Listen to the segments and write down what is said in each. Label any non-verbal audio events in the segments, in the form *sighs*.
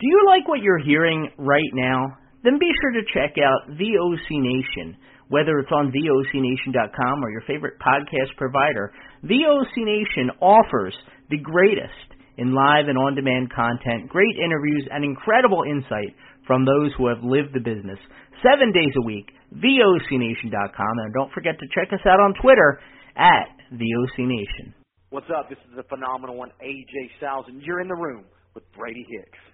Do you like what you're hearing right now? Then be sure to check out VOC Nation. Whether it's on VOCNation.com or your favorite podcast provider, VOC Nation offers the greatest in live and on demand content, great interviews, and incredible insight from those who have lived the business. Seven days a week, VOCNation.com. And don't forget to check us out on Twitter at VOC Nation. What's up? This is the phenomenal one, AJ Styles, and you're in the room with Brady Hicks.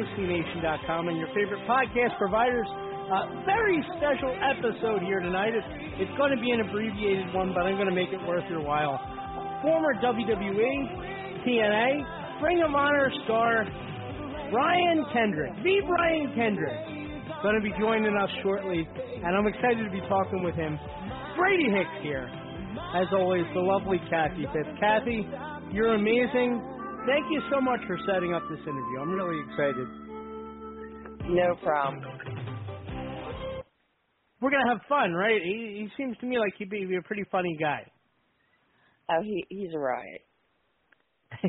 VOCNation.com, and your favorite podcast providers. Uh, very special episode here tonight. It's, it's going to be an abbreviated one, but I'm going to make it worth your while. Former WWE, TNA, Ring of Honor star Brian Kendrick, the Brian Kendrick, going to be joining us shortly, and I'm excited to be talking with him. Brady Hicks here. As always, the lovely Kathie Fitz. Kathie, you're amazing. Thank you so much for setting up this interview. I'm really excited. No problem. We're gonna have fun, right? He, he seems to me like he'd be, be a pretty funny guy. Oh, he he's a riot. *laughs*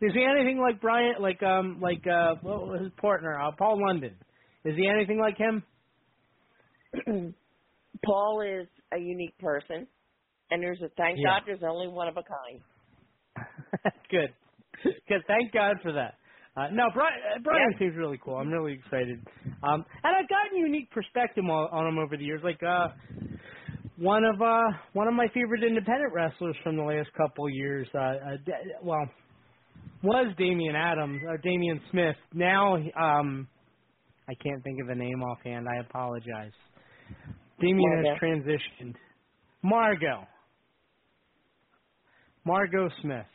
Is he anything like Brian? Like um, like uh, what was his partner, uh, Paul London? Is he anything like him? *clears throat* Paul is a unique person, and there's a thank Yeah. God there's only one of a kind. *laughs* Good. *laughs* Good. Thank God for that. Uh, no, Brian, uh, Brian Yeah. seems really cool. I'm really excited. Um, and I've gotten unique perspective on, on him over the years. Like uh, one of uh, one of my favorite independent wrestlers from the last couple of years. Uh, uh, D- well, was Damian Adams or Damian Smith. Now, um, I can't think of the name offhand. I apologize. Damian has transitioned. Margot. Margot Smith.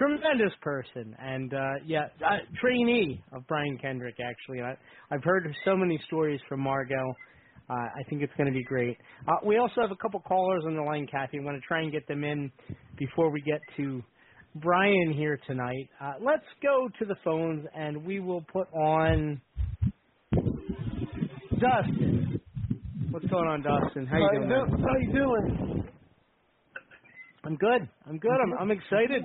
Tremendous person, and uh, yeah, uh, trainee of Brian Kendrick. Actually, I, I've heard so many stories from Margot. Uh, I think it's going to be great. Uh, we also have a couple callers on the line, Kathie. I'm going to try and get them in before we get to Brian here tonight. Uh, let's go to the phones, and we will put on Dustin. What's going on, Dustin? How you doing? How you doing? I'm good. I'm good. I'm I'm excited.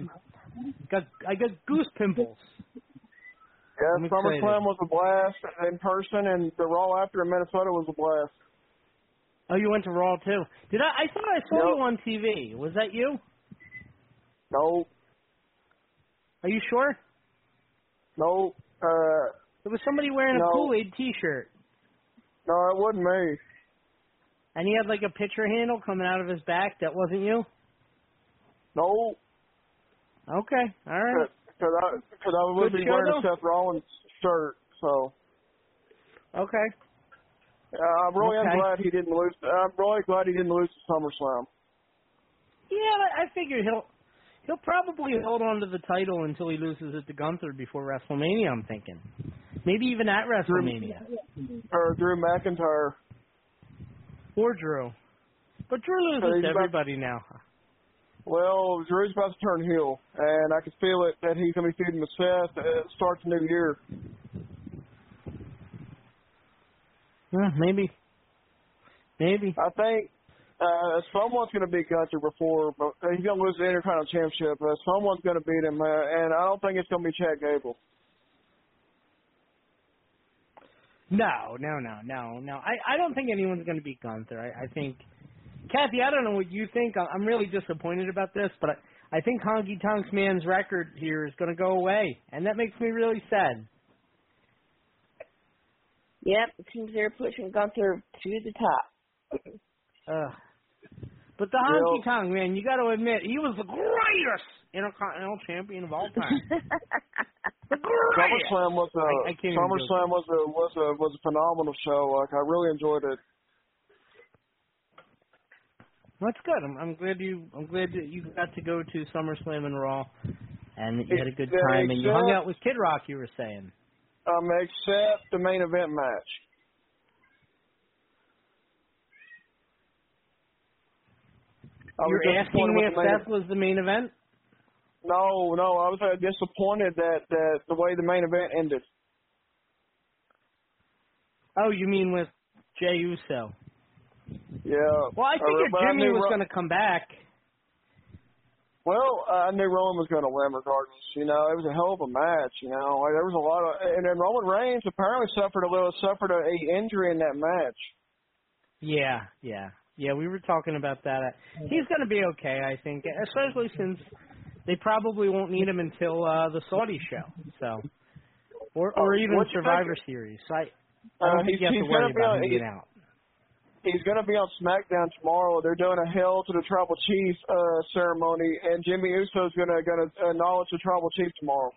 Got I got goose pimples. Yeah. SummerSlam was a blast in person, and the Raw after in Minnesota was a blast. Oh, you went to Raw too. Did I? I thought I saw Yep. you on TV. Was that you? No, Are you sure? no, uh, There was somebody wearing a No. Kool Aid T-shirt. No, it wasn't me. And he had like a pitcher handle coming out of his back. That wasn't you. No, Okay. All right. because I because I was Good be wearing though. Seth Rollins shirt. So Okay. uh, I'm really Okay. glad he didn't lose. I'm really glad he didn't lose to SummerSlam. Yeah, but I figured he'll he'll probably hold on to the title until he loses it to Gunther before WrestleMania. I'm thinking, maybe even at WrestleMania Or Drew McIntyre. or Drew. But Drew So loses about- everybody now. Well, Drew's about to turn heel, and I can feel it that he's going to be feuding with Seth the start the new year. Yeah, maybe. Maybe. I think uh, someone's going to beat Gunther before, but he's going to lose the Intercontinental Championship. Uh, someone's going to beat him, uh, and I don't think it's going to be Chad Gable. No, no, no, no, no. I I don't think anyone's going to beat Gunther. I, I think, Kathie, I don't know what you think. I- I'm really disappointed about this, but I, I think Honky Tonks Man's record here is going to go away, and that makes me really sad. Yep, it seems they're pushing Gunther to the top. Ugh. But the Honky Tonk Man, you got to admit, he was the greatest Intercontinental Champion of all time. *laughs* the greatest. SummerSlam was a I- I can't even do. SummerSlam was a was a was a phenomenal show. Like I really enjoyed it. That's good. I'm, I'm glad you. I'm glad that you got to go to SummerSlam and Raw, and that you had a good time, and you hung out with Kid Rock. You were saying. Um, except the main event match. You're asking me if Seth was the main event? No, no, I was uh, disappointed that that the way the main event ended. Oh, you mean with Jey Uso? Yeah. Well, I Uh, figured but I Jimmy knew was Ro- going to come back. Well, uh, I knew Roman was going to win regardless. You know, it was a hell of a match. You know, like, there was a lot of, and then Roman Reigns apparently suffered a little, suffered a, a injury in that match. Yeah, yeah, yeah. We were talking about that. He's going to be okay, I think, especially since they probably won't need him until uh the Saudi show. So, or or Oh, even Survivor think- Series. I I Uh, don't think he's- you have to worry about him being out. He's going to be on SmackDown tomorrow. They're doing a Hell to the Tribal Chief uh, ceremony, and Jimmy Uso's going to going to acknowledge the Tribal Chief tomorrow.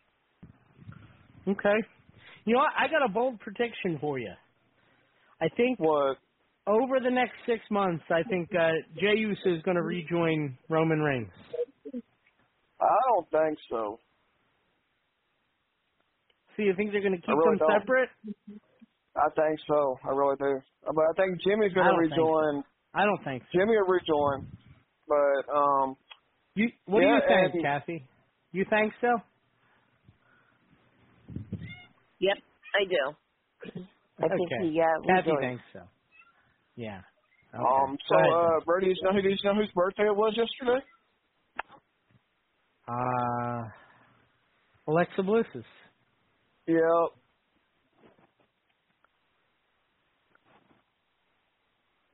Okay. You know what? I got a bold prediction for you. I think What? over the next six months, I think uh, Jey Uso is going to rejoin Roman Reigns. I don't think so. So you think they're going to keep really them don't. separate? I think so. I really do. But I think Jimmy's going to don't so. rejoin. I don't think so. Jimmy will rejoin. But um, You, what Yeah, do you think, and- Kathie? You think so? Yep, I do. I think okay. he uh, Kathie rejoined. thinks so. Yeah. Okay. um, so Go uh, Brady, do you know who? Do you know whose birthday it was yesterday? Uh, Alexa Bliss's. Yeah.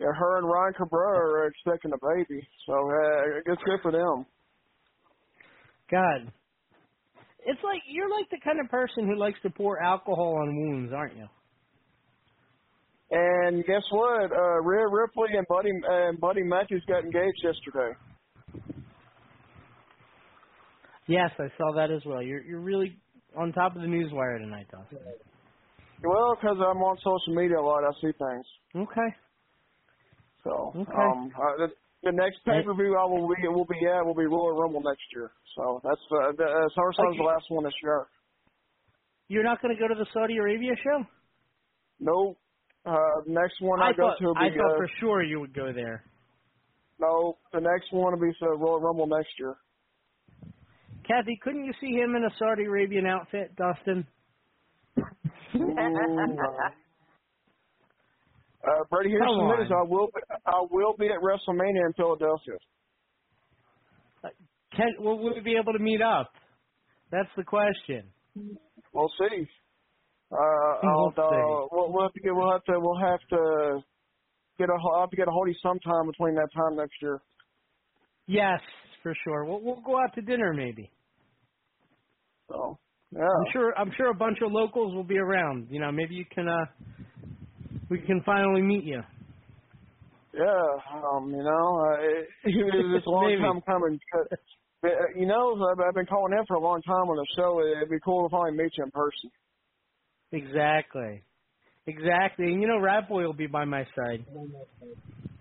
Yeah, her and Ryan Cabrera are expecting a baby, so uh, it's good for them. God. It's like you're like the kind of person who likes to pour alcohol on wounds, aren't you? And guess what? Uh, Rhea Ripley and Buddy and Buddy Matthews got engaged yesterday. Yes, I saw that as well. You're you're really on top of the news wire tonight, Dawson. Well, because I'm on social media a lot, I see things. Okay. So, Okay. um, uh, the, the next pay per view I will be will be at will be Royal Rumble next year. So that's uh, the uh, SummerSlam's the last one this year. You're not going to go to the Saudi Arabia show? No, uh, next one I, go thought to will I thought uh, for sure you would go there. no. The next one will be uh, Royal Rumble next year. Kathie, couldn't you see him in a Saudi Arabian outfit, Dustin? Ooh, uh, uh, Brady, here's Come some on. news. I will be, I will be at WrestleMania in Philadelphia. Can, will we be able to meet up? That's the question. We'll see. Uh, *laughs* I'll, We'll uh, see. we'll, we'll have to get, we'll have to we'll have to get a I'll have to get a hold of you sometime between that time next year. Yes, for sure. We'll, we'll go out to dinner maybe. So yeah, I'm sure. I'm sure a bunch of locals will be around. You know, maybe you can uh, we can finally meet you. Yeah, um, you know, uh, it, *laughs* it's a long time coming. But, but, uh, you know, I've, I've been calling in for a long time on the show. It'd be cool to finally meet you in person. Exactly. Exactly. And you know, Rat Boy will be by my side.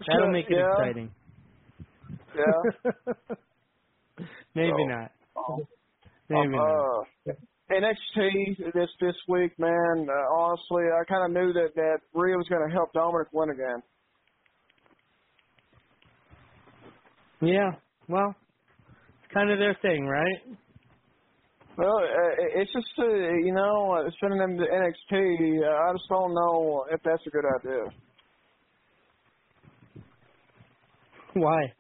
That'll make it Yeah. exciting. Yeah. *laughs* Maybe So, not. Um, Maybe not. uh, NXT this this week, man. Uh, honestly, I kind of knew that that Rhea was going to help Dominic win again. Yeah. Well, it's kind of their thing, right? Well, uh, it's just uh, you know uh, sending them to NXT. Uh, I just don't know if that's a good idea. Why?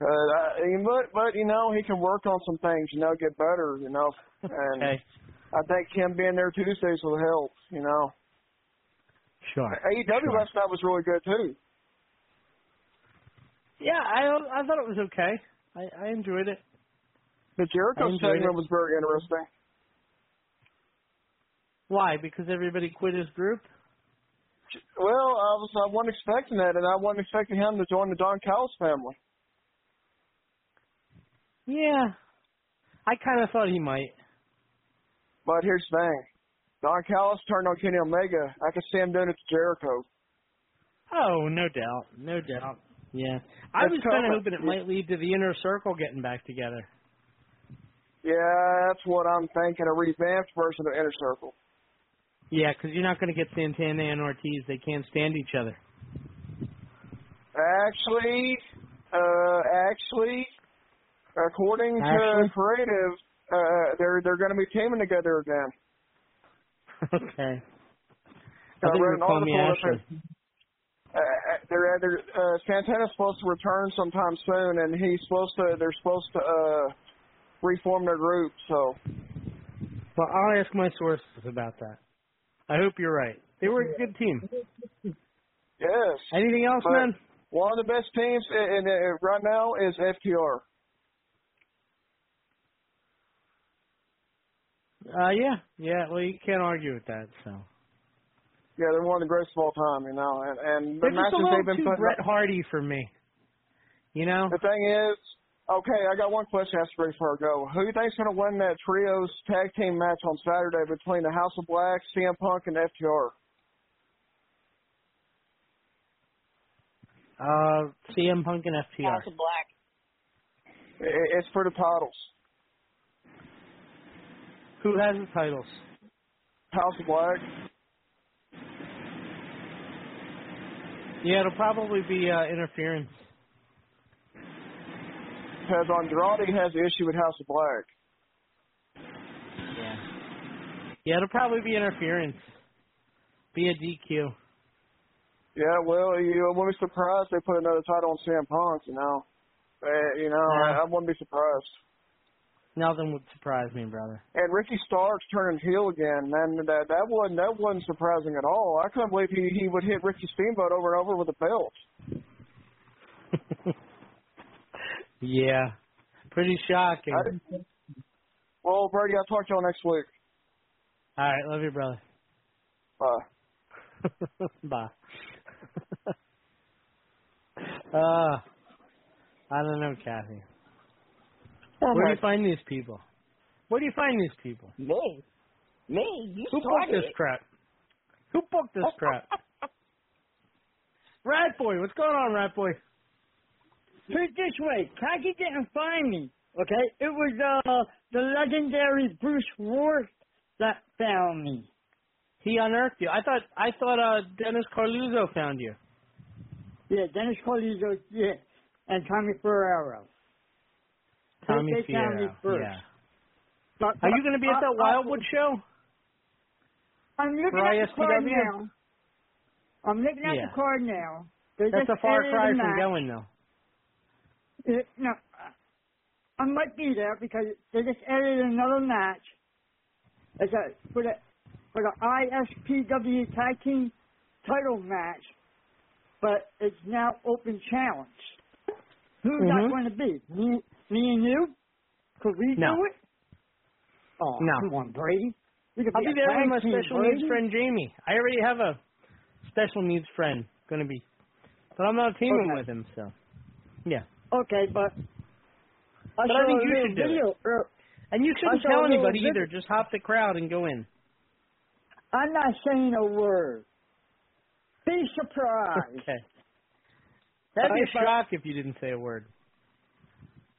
Uh, but but you know he can work on some things. You know, get better. You know, and Okay. I think him being there Tuesdays will help. You know, Sure. AEW Sure. last night was really good too. Yeah, I I thought it was okay. I I enjoyed it. The I Jericho enjoyed segment it. was very interesting. Why? Because everybody quit his group. Well, I was I wasn't expecting that, and I wasn't expecting him to join the Don Callis family. Yeah. I kind of thought he might. But here's the thing: Don Callis turned on Kenny Omega. I could see him doing it to Jericho. Oh, no doubt, no doubt. Yeah, I That's was kind of hoping it might lead to the inner circle getting back together. Yeah, that's what I'm thinking. A revamped version of Inner Circle. Yeah, because you're not going to get Santana and Ortiz. They can't stand each other. Actually, uh, actually, according Actually? to creative, uh, they're they're going to be teaming together again. *laughs* okay. I I thought you read were an calling me Ashley. that uh, they're they're uh, Santana's supposed to return sometime soon, and he's supposed to they're supposed to uh, reform their group. So Well, I'll ask my sources about that. I hope you're right. They were a good team. yes, Anything else, man? one of the best teams in, in, uh, right now is FTR. Uh, yeah, yeah. Well, you can't argue with that. So Yeah, they're one of the greatest of all time, you know, and and the they're just a matches they've been too putting. Bret Hardy for me. You know? The thing is, okay, I got one question I have to bring before I go. Who do you think's going to win that trios tag team match on Saturday between the House of Black, CM Punk, and FTR? Uh, CM Punk and FTR. House of Black. It's for the titles. Who has the titles? House of Black. Yeah, it'll probably be uh, interference. Because Andrade has the issue with House of Black. Yeah. Yeah, it'll probably be interference. Be a DQ. Yeah, well, you wouldn't be surprised they put another title on CM Punk, you know. You know, I, I wouldn't be surprised. Nothing would surprise me, brother. And Ricky Starks turning heel again, man, that that wasn't that wasn't surprising at all. I couldn't believe he he would hit Ricky Steamboat over and over with a belt. *laughs* yeah. Pretty shocking. I, well, Brady, I'll talk to y'all next week. All right, love you, brother. Bye. *laughs* Bye. *laughs* uh, I don't know, Kathie. Where do you find these people? Where do you find these people? Me. Me. You Who booked this crap? Who booked this crap? *laughs* Rat Boy, what's going on, Rat Boy? Put it this way, Kathie didn't find me. Okay, it was uh the legendary Bruce Worth that found me. He unearthed you. I thought I thought uh Dennis Carluzzo found you. Yeah, Dennis Carluzzo, yeah, and Tommy Fierro. Tommy they found me Fierro. first. Yeah. But- Are you going to be at uh, that uh, Wildwood show? I'm looking for at the card now. I'm looking at Yeah. the card now. They That's a far cry from match. going though. Uh, no, I might be there because they just added another match. It's a for the for the ISPW Tag Team Title match, but it's now open challenge. Who's Mhm. that going to be? Me, me and you? Could we No. do it? Oh, No. come on, Brady. We could I'll be be there with my special Brady. needs friend Jamie. I already have a special needs friend going to be, but I'm not teaming Okay. with him, so yeah. Okay, but I But I think you should do it. video. er, And you shouldn't tell anybody video- either. Just hop the crowd and go in. I'm not saying a word. Be surprised. Okay. That'd be a shock if you didn't say a word.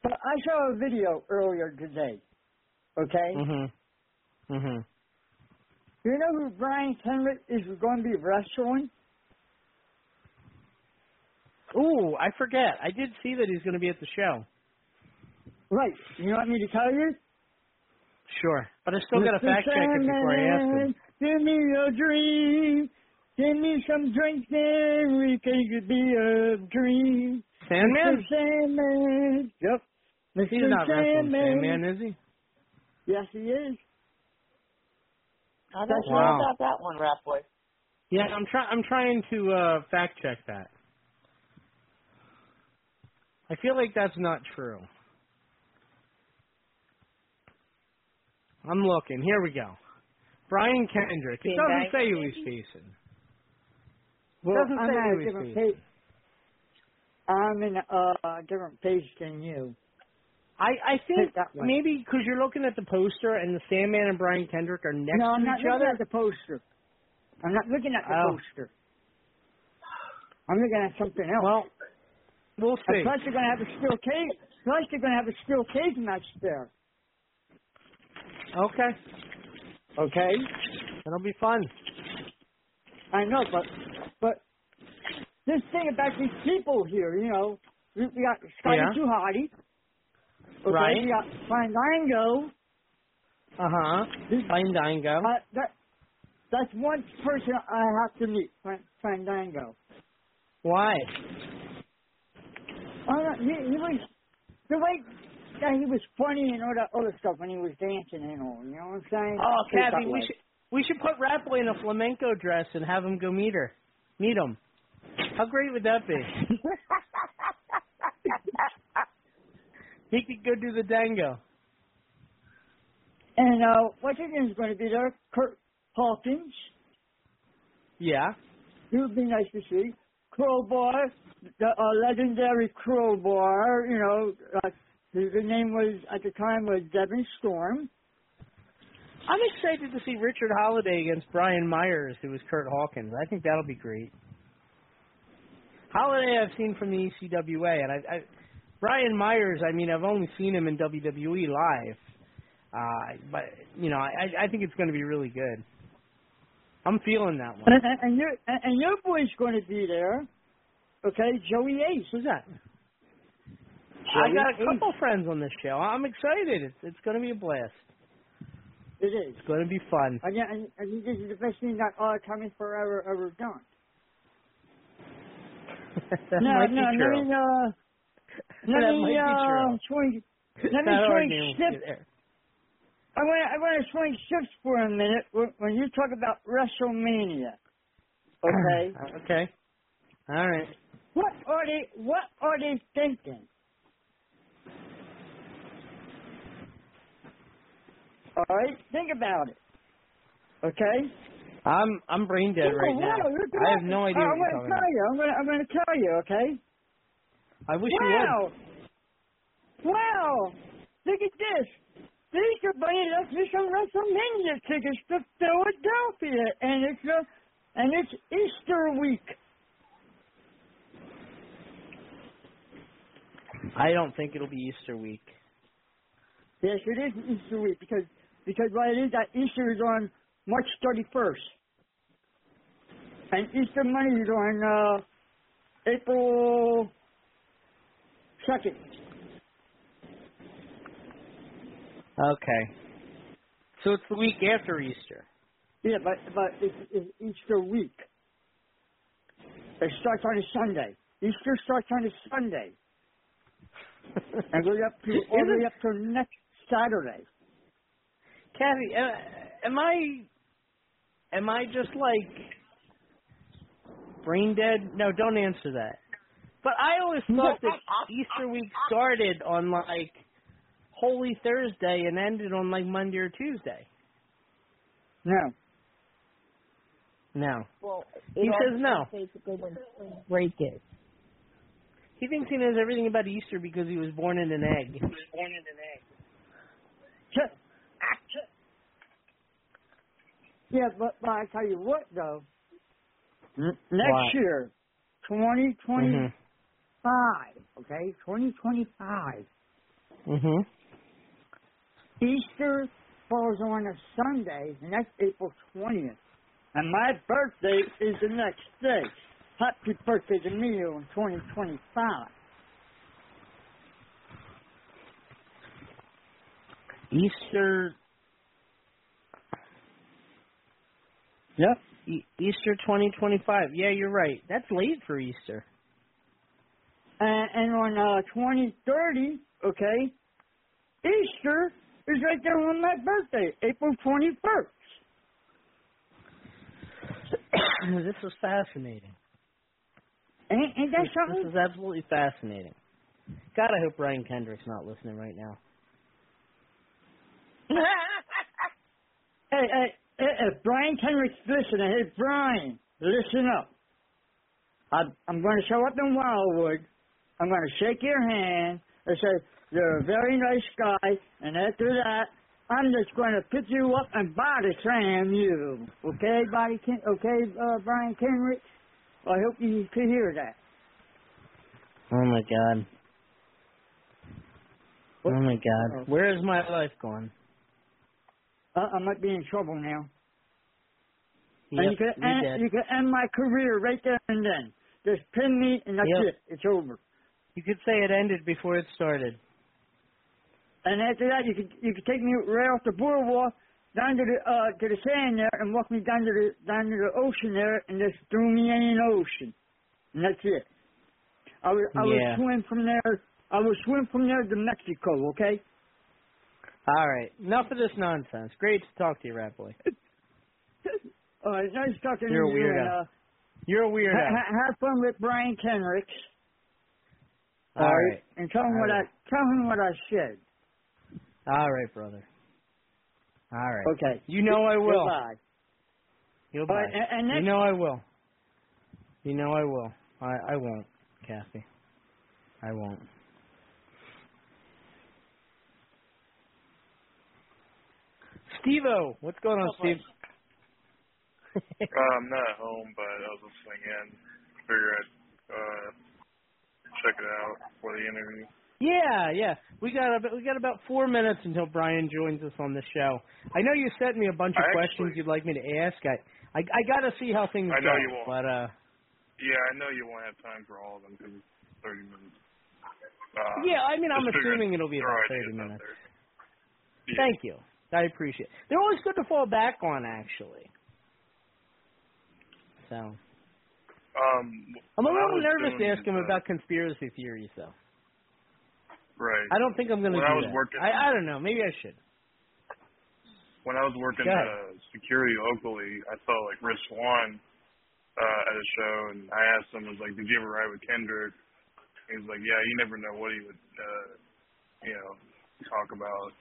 But I saw a video earlier today. Okay. Mhm. Mhm. You know who Brian Kendrick is going to be wrestling? Ooh, I forget. I did see that he's going to be at the show. Right. You want me to tell you? Sure, but I still got to fact check it before I ask him. Give me a dream. Give me some drinks and we can be a dream. Sandman? Sandman. Yep. Mr. He's not wrestling Sandman. Sandman, is he? Yes, he is. I That's don't know Wow. about that one, Rat Boy. Yeah, I'm trying. I'm trying to uh fact check that. I feel like that's not true. I'm looking. Here we go. Brian Kendrick. It doesn't say who he's facing. Well, Doesn't I'm say who he's facing. I'm in a uh, different page than you. I I think Take that one. maybe because you're looking at the poster and the Sandman and Brian Kendrick are next no, to I'm not each looking other. at the poster. I'm not looking at the Oh. poster. I'm looking at something else. Well, we'll see. And plus, they're going to have a steel cage. Plus, they're going to have a steel cage match there. Okay, Okay. that'll be fun. I know, but but this thing about these people here, you know, we, we got Scotty Yeah. Too Hottie. Okay, Right. We got Fandango. Uh huh. Fandango. Uh, that that's one person I have to meet. Fan- Fandango. Why? Oh, no, he, he was the way that he was funny and all that other stuff when he was dancing and all. You know what I'm saying? Oh, Put it that Kathie, we way. should we should put Ratboy in a flamenco dress and have him go meet her. Meet him. How great would that be? *laughs* He could go do the dango. and uh, what's his name's going to be there? Kurt Hawkins. Yeah. It would be nice to see. Crowbar, the uh, legendary Crowbar, you know, uh, his the name was, at the time, was Devon Storm. I'm excited to see Richard Holliday against Brian Myers, who was Kurt Hawkins. I think that'll be great. Holliday I've seen from the ECWA, and I, I Brian Myers. I mean, I've only seen him in WWE live, uh, but you know, I, I think it's going to be really good. I'm feeling that one. And, and, and, your, and, your boy's going to be there. Okay, Joey Ace. Who's that? Joey I got a Ace. couple friends on this show. I'm excited. It's it's going to be a blast. It is. It's going to be fun. And, yeah, and, and this is the best thing that uh, Tommy Forever ever done. *laughs* no, no, true. let me, uh, let me, uh, swing, let me swing argument will be shift. I want to, I want to swing shifts for a minute when, when you talk about WrestleMania. Okay. *clears throat* okay. All right. what are they, what are they thinking? All right, think about it. Okay. I'm I'm brain dead Oh, right wow, now. I have no idea I'm what you're gonna tell about. you. I'm gonna, I'm gonna tell you. Okay. I wish you wow. Wow. Look at this. These are bringing us to some WrestleMania tickets to Philadelphia, and it's uh, and it's Easter week. I don't think it'll be Easter week. Yes, it is Easter week because because what it is that Easter is on March 31st, and Easter Monday is on uh, April 2nd. Okay. So it's the week after Easter. Yeah, but but it's, it's Easter week. It starts on a Sunday. Easter starts on a Sunday *laughs* and goes up to all the way up to next Saturday. Kathie, uh, am I am I just like brain dead? No, don't answer that. But I always thought that Easter week started on like Holy Thursday and ended on like Monday or Tuesday. No, No. Well, He says no. Basically, when spring break is. He thinks he knows everything about Easter because he was born in an egg. He was born in an egg. Yeah, but, but I tell you what though, n- next What? year, twenty twenty Mhm. five, okay, twenty twenty five, Mhm. Easter falls on a Sunday, and that's April twentieth, and my birthday is the next day. Happy birthday to me twenty five. Easter. Yep. E- Easter 2025. Yeah, you're right. That's late for Easter. And, and on uh, 2030, okay, Easter is right there on my birthday, April 21st. *coughs* this is fascinating. Ain't, ain't that This, something? this is absolutely fascinating. God, I hope Brian Kendrick's not listening right now. *laughs* Hey, hey, Brian Kendrick's listening, hey, Brian, listen up. I, I'm going to show up in Wildwood. I'm going to shake your hand and say, you're a very nice guy, and after that, I'm just going to pick you up and body slam you. Okay, body Ken- okay, uh, Brian Kendrick? I hope you can hear that. Oh my God. Oh my God. Where is my life going? Uh, I might be in trouble now. Yep, and you can end, you can end my career right there and then. Just pin me, and that's Yep. it. It's over. You could say it ended before it started. And after that, you could you could take me right off the boardwalk down to the uh to the sand there and walk me down to the down to the ocean there and just throw me in the ocean. And that's it. I would I Yeah. would swim from there. I would swim from there to Mexico. Okay. All right. Enough of this nonsense. Great to talk to you, Rat Boy. *laughs* All right. Nice talking You're to you. weirdo. And, uh, You're a weirdo. ha- ha- have fun with Brian Kendricks. All right. And tell him All what right. I tell him what I said. All right, brother. All right. Okay. You know I will. Goodbye. You'll All right, buy. and- and you know I will. You know I will. I I won't, Kathie. I won't. Steve-O, what's going on, Steve? Uh, I'm not at home, but I was listening in. Figure I'd uh, check it out for the interview. Yeah, yeah. We got about we got about four minutes until Brian joins us on the show. I know you sent me a bunch of I questions actually- you'd like me to ask. I I, I got to see how things I know go. you won't. But uh, Yeah, I know you won't have time for all of them because it's 30 minutes. Uh, yeah, I mean, I'm assuming it'll be about 30 minutes. Yeah. Thank you. I appreciate. it. They're always good to fall back on, actually. So Um, I'm a little nervous to ask him uh, about conspiracy theories, though. Right. I don't think I'm going to do I was that. working- I I don't know. Maybe I should. when I was working uh, security locally, I saw like Rich Swann uh, at a show, and I asked him, I was like, "Did you ever ride with Kendrick?" He was like, "Yeah, you never know what he would, uh, you know, talk about."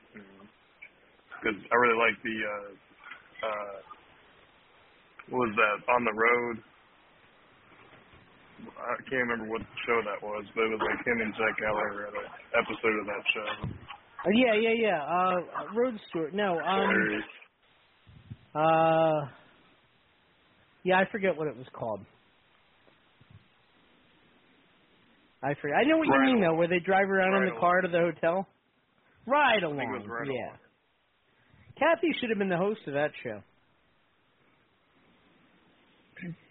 Because I really like the, uh, uh, what was that on the road? I can't remember what show that was, but it was like him and Jack at an episode of that show. Uh, yeah, yeah, yeah. Uh, Road Stewart. No. Um. Uh. Yeah, I forget what it was called. I forget. I know what you mean Along. though, where they drive around in Ride the car to the hotel. Ride I think it along. Ride yeah. Along. Kathie should have been the host of that show.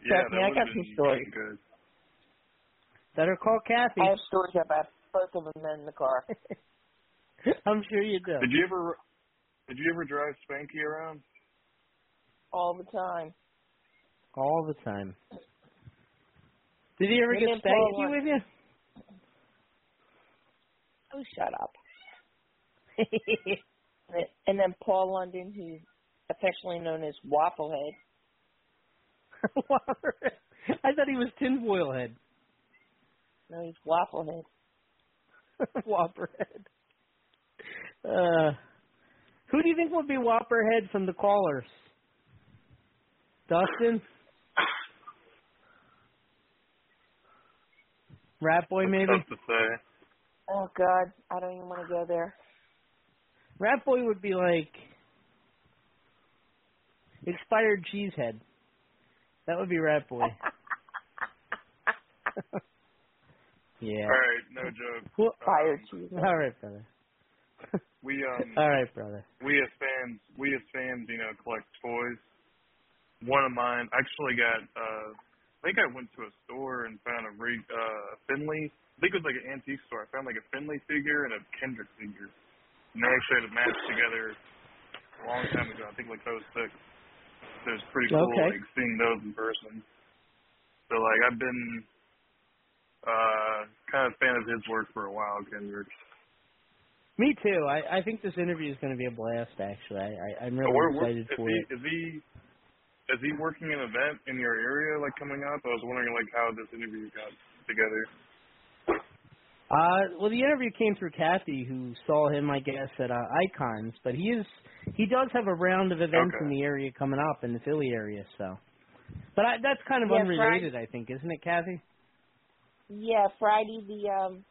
Yeah, me, that I got some stories. Good. Better call Kathie. I have stories about both of them in the car. *laughs* I'm sure you do. Did you ever did you ever drive Spanky around? all the time. All the time. Did he ever Me get and Paul stanky went- with you? Oh, shut up. And- *laughs* And then Paul London, who's affectionately known as *laughs* Wafflehead. I thought he was tinfoil head. No, he's Wafflehead. *laughs* Whopperhead. Uh, who do you think would be Whopperhead from the callers? Dustin? Rat Boy, maybe? Oh, God. I don't even want to go there. Rat Boy would be like expired cheesehead. That would be Rat Boy. *laughs* *laughs* yeah. All right, no joke. Cool. Expired cheese. All right, brother. *laughs* We um All right, brother. we as fans we as fans, you know, collect toys. One of mine actually got uh I think I went to a store and found a re uh Finlay I think it was like an antique store. I found like a Finlay figure and a Kendrick figure. And they actually had a match together a long time ago, I think like oh six. So it was pretty cool Okay. like seeing those in person. So like I've been uh kind of fan of his work for a while, Kendrick. Me too. I, I think this interview is going to be a blast. Actually, I, I I'm really Where- where- excited is for he, it. Is he is he working an event in your area like coming up? I was wondering like how this interview got together. Uh, well, the interview came through Kathie, who saw him, I guess, at uh, Icons. But he is he does have a round of events Okay. in the area coming up in the Philly area. So, but I, that's kind of Yeah, unrelated, I think, isn't it, Kathie? Yeah, Friday the um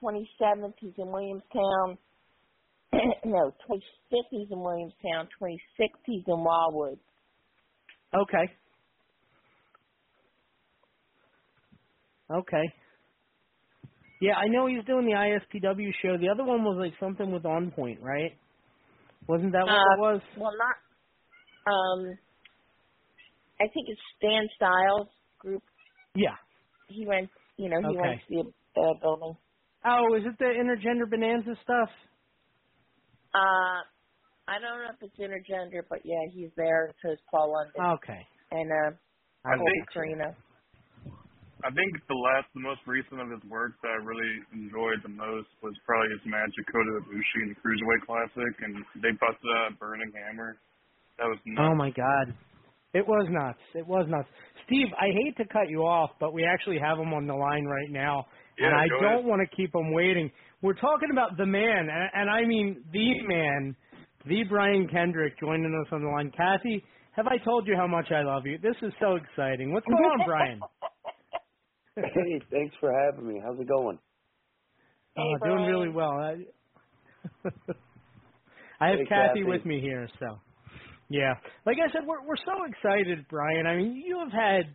twenty seventh he's in Williamstown. *clears throat* no, twenty fifth he's in Williamstown, twenty sixth he's in Wildwood. Okay. Okay. Yeah, I know he's doing the ISPW show. The other one was like something with On Point, right? Wasn't that what Uh, it was? Well not um I think it's Stan Styles group. Yeah. He went you know, he Okay. went to the uh, building. Oh, is it the intergender bonanza stuff? Uh I don't know if it's intergender, but yeah, he's there, and so is Paul London. Okay. And uh I Colby think Karina. I think the last the most recent of his work that I really enjoyed the most was probably his match at Kota Ibushi in the Cruiserweight Classic and they busted out a burning hammer. That was nuts. Oh my God. It was nuts. It was nuts. Steve, I hate to cut you off, but we actually have him on the line right now, and I don't ahead. want to keep him waiting. We're talking about the man, and, and I mean the man, the Brian Kendrick joining us on the line. Kathie, have I told you how much I love you? This is so exciting. What's going on, Brian? *laughs* Hey, thanks for having me. How's it going? Oh, doing really well. I, *laughs* I have Hey, Kathie Kathy. with me here, so yeah. Like I said, we're we're so excited, Brian. I mean, you have had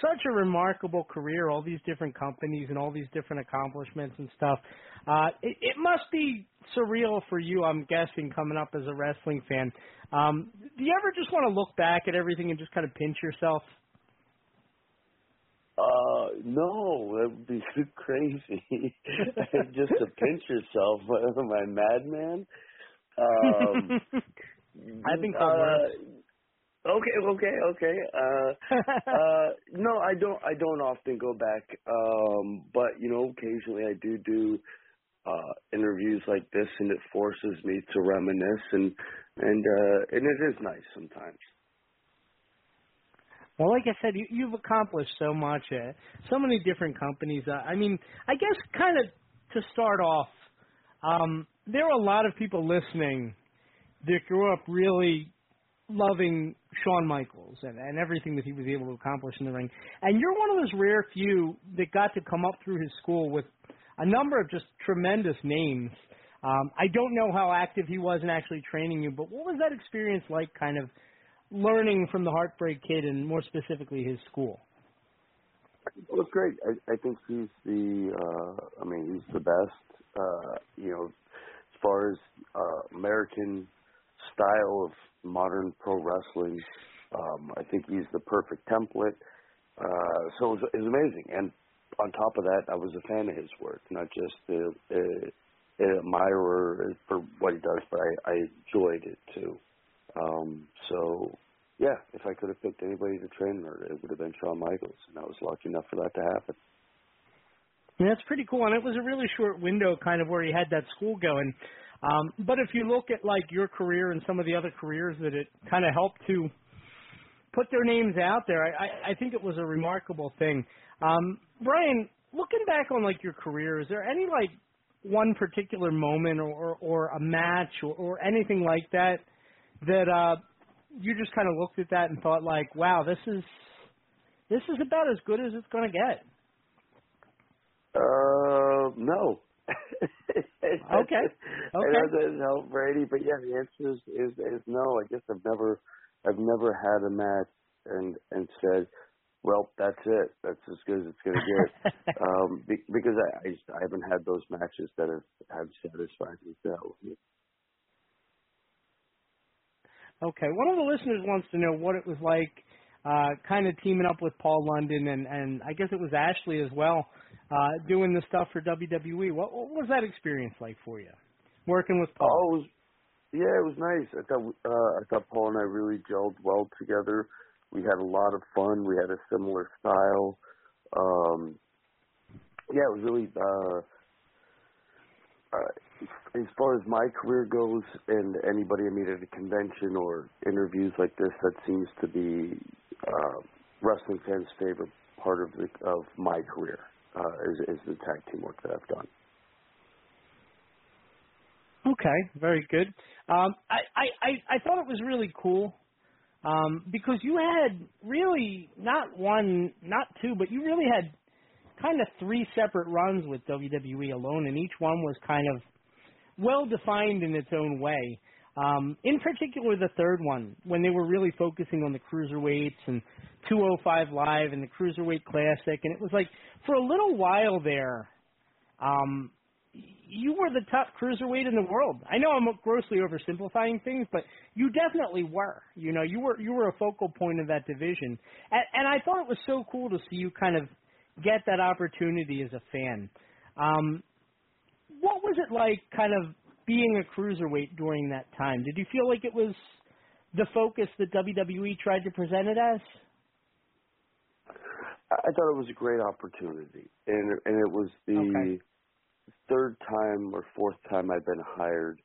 such a remarkable career, all these different companies and all these different accomplishments and stuff. Uh, it, it must be surreal for you, I'm guessing, coming up as a wrestling fan. Um, do you ever just want to look back at everything and just kind of pinch yourself? Uh, no, that would be too *laughs* crazy. *laughs* Just to pinch yourself. *laughs* Am I madman? Um, I think so. uh, okay, okay, okay. Uh, uh, *laughs* no, I don't. I don't often go back. Um, but you know, occasionally I do do uh interviews like this, and it forces me to reminisce, and and uh, and it is nice sometimes. Well, like I said, you, you've accomplished so much at so many different companies. Uh, I mean, I guess kind of to start off, um, there are a lot of people listening that grew up really loving Shawn Michaels and, and everything that he was able to accomplish in the ring. And you're one of those rare few that got to come up through his school with a number of just tremendous names. Um, I don't know how active he was in actually training you, but what was that experience like, kind of learning from the Heartbreak Kid and more specifically his school? Well, it's great. I, I think he's the. Uh, I mean, he's the best. Uh, you know, as far as uh, American style of modern pro wrestling, um, I think he's the perfect template. Uh, so it was, it was amazing. And on top of that, I was a fan of his work, not just a, a, a admirer for what he does, but I, I enjoyed it too. Um, so yeah, if I could have picked anybody to train her, it would have been Shawn Michaels, and I was lucky enough for that to happen. Yeah, that's pretty cool, and it was a really short window, kind of where he had that school going. Um, but if you look at like your career and some of the other careers that it kind of helped to put their names out there, I, I, I think it was a remarkable thing. Um, Brian, looking back on like your career, is there any like one particular moment or or, or a match or, or anything like that that uh, you just kind of looked at that and thought like, wow, this is this is about as good as it's going to get? Uh, no. Okay. *laughs* Okay. That doesn't help Brady, but yeah, the answer is, is is no. I guess I've never I've never had a match and and said, well, that's it. That's as good as it's going to get. *laughs* um, be, because I, I just, I haven't had those matches that have have satisfied me that way. Okay. One of the listeners wants to know what it was like, uh, kind of teaming up with Paul London and and I guess it was Ashley as well, uh, doing the stuff for WWE. What, what was that experience like for you, working with Paul? Oh, it was, yeah, it was nice. I thought uh, I thought Paul and I really gelled well together. We had a lot of fun. We had a similar style. Um, yeah, it was really. Uh, uh, as far as my career goes, and anybody I meet at a convention or interviews like this, that seems to be uh, wrestling fans' favorite part of the of my career uh, is, is the tag team work that I've done. Okay, very good. Um, I, I, I, I thought it was really cool um, because you had really not one, not two, but you really had kind of three separate runs with WWE alone, and each one was kind of well defined in its own way. Um, in particular, the third one, when they were really focusing on the cruiserweights and 205 Live and the Cruiserweight Classic, and it was like for a little while there, um, you were the top cruiserweight in the world. I know I'm grossly oversimplifying things, but you definitely were. You know, you were you were a focal point of that division, and, and I thought it was so cool to see you kind of get that opportunity as a fan. Um, what was it like, kind of being a cruiserweight during that time? Did you feel like it was the focus that WWE tried to present it as? I thought it was a great opportunity, and and it was the okay. third time or fourth time I've been hired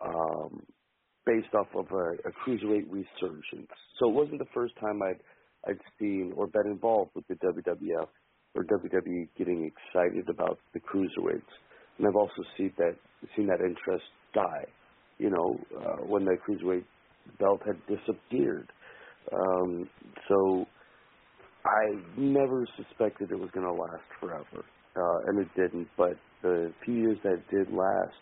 um, based off of a, a cruiserweight resurgence. So it wasn't the first time I'd I'd seen or been involved with the WWF or WWE getting excited about the cruiserweights, and I've also seen that seen that interest die. You know, uh, when the cruiserweight belt had disappeared. Um, so I never suspected it was going to last forever, uh, and it didn't. But the few years that it did last,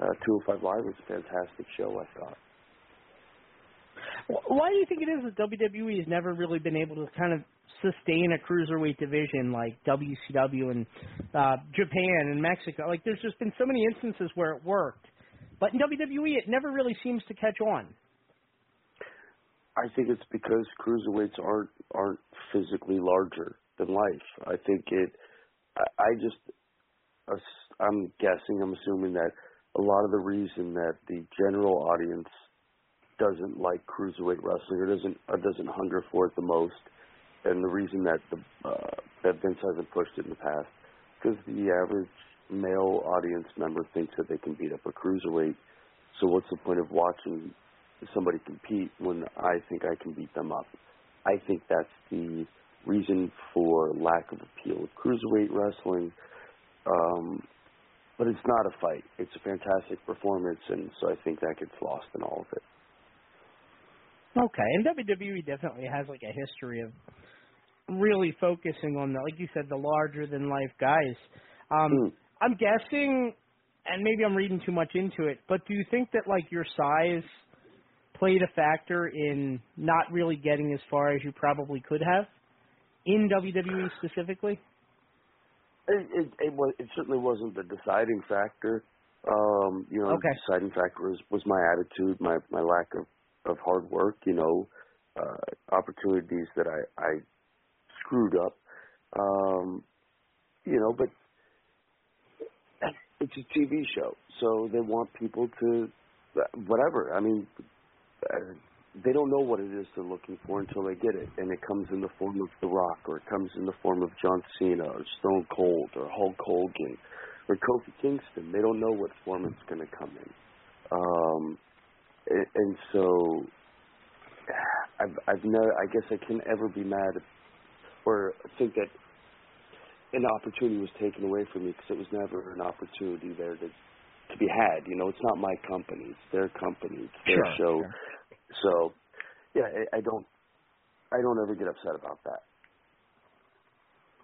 uh, 205 Live was a fantastic show. I thought. Why do you think it is that WWE has never really been able to kind of sustain a cruiserweight division like WCW and uh, Japan and Mexico? Like, there's just been so many instances where it worked, but in WWE, it never really seems to catch on. I think it's because cruiserweights aren't aren't physically larger than life. I think it. I, I just. I'm guessing. I'm assuming that a lot of the reason that the general audience doesn't like cruiserweight wrestling or doesn't or doesn't hunger for it the most, and the reason that the uh, that Vince hasn't pushed it in the past, because the average male audience member thinks that they can beat up a cruiserweight. So what's the point of watching somebody compete when I think I can beat them up. I think that's the reason for lack of appeal of cruiserweight wrestling. Um, but it's not a fight. It's a fantastic performance, and so I think that gets lost in all of it. Okay, and WWE definitely has like a history of really focusing on the, like you said, the larger than life guys. Um, mm. I'm guessing, and maybe I'm reading too much into it, but do you think that like your size played a factor in not really getting as far as you probably could have in WWE specifically? It it, it, was, it certainly wasn't the deciding factor. Um, you know, okay. the deciding factor was, was my attitude, my my lack of of hard work. You know, uh, opportunities that I I screwed up. Um, you know, but it's a TV show, so they want people to whatever. I mean, uh, they don't know what it is they're looking for until they get it, and it comes in the form of The Rock, or it comes in the form of John Cena, or Stone Cold, or Hulk Hogan, or Kofi Kingston. They don't know what form it's going to come in, um, and, and so I've I've never. I guess I can ever be mad or think that an opportunity was taken away from me because it was never an opportunity there to to be had. You know, it's not my company; it's their company, it's their sure, show. Sure. So, yeah, I, I don't, I don't ever get upset about that.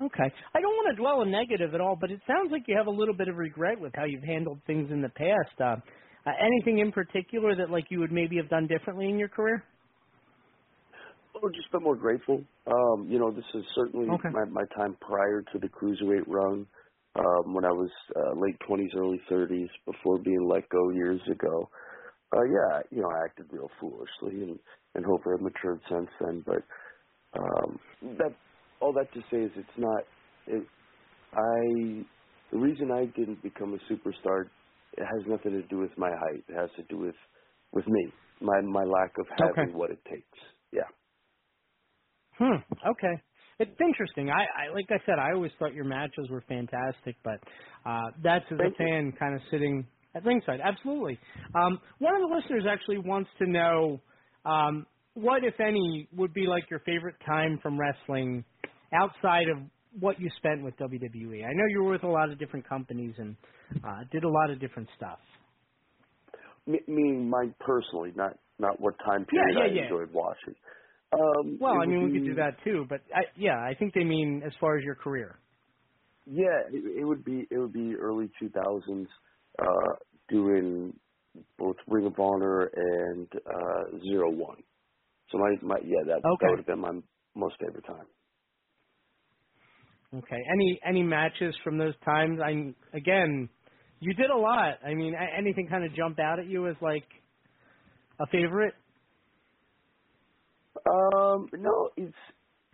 Okay. I don't want to dwell on negative at all, but it sounds like you have a little bit of regret with how you've handled things in the past. Uh, uh, anything in particular that like you would maybe have done differently in your career? Oh, just been more grateful. Um, you know, this is certainly Okay. my, my time prior to the cruiserweight run, um, when I was uh, late twenties, early thirties, before being let go years ago. Uh, yeah, you know, I acted real foolishly, and and hopefully I've matured since then. But um, that all that to say is, it's not. It, I the reason I didn't become a superstar it has nothing to do with my height. It has to do with with me, my my lack of having Okay. what it takes. Yeah. Hmm. Okay. It's interesting. I, I like I said, I always thought your matches were fantastic, but uh that's as Thank a fan kind of sitting at ringside. Absolutely. Um one of the listeners actually wants to know um what if any would be like your favorite time from wrestling outside of what you spent with WWE. I know you were with a lot of different companies and uh did a lot of different stuff. Me, meaning mine personally, not not what time period yeah, I yeah. enjoyed watching. Um, Well, I mean would we could do that too, but I yeah, I think they mean as far as your career. Yeah, it, it would be it would be early two thousands, uh, doing both Ring of Honor and uh, Zero One. So my my yeah that Okay. that would have been my most favorite time. Okay. Any any matches from those times? I again, you did a lot. I mean, anything kind of jump out at you as like a favorite? Um, no, it's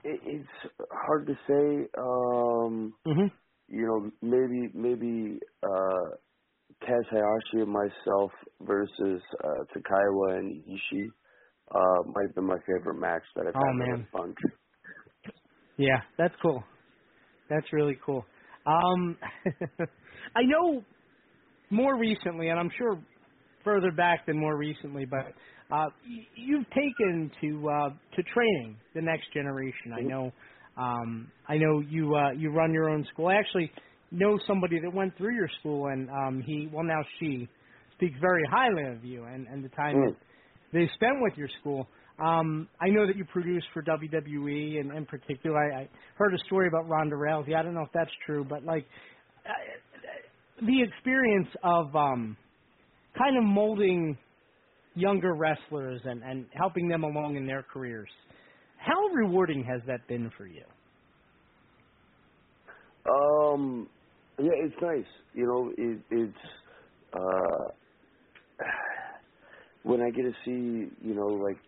it, it's hard to say. Um, hmm you know, maybe maybe uh, Kaz Hayashi and myself versus uh, Takaiwa and Ishii uh, might have been my favorite match that I've Oh, had in a bunch. Yeah, that's cool. That's really cool. Um, *laughs* I know more recently, and I'm sure further back than more recently, but uh, you've taken to uh, to training the next generation. I know, um, I know you uh, you run your own school. I actually know somebody that went through your school, and um, he well now she speaks very highly of you and and the time Mm. that they spent with your school. Um, I know that you produced for WWE, and in particular, I, I heard a story about Ronda Rousey. I don't know if that's true, but like uh, the experience of um, kind of molding younger wrestlers and, and helping them along in their careers. How rewarding has that been for you? Um, yeah, it's nice. You know, it, it's uh, *sighs* when I get to see, you know, like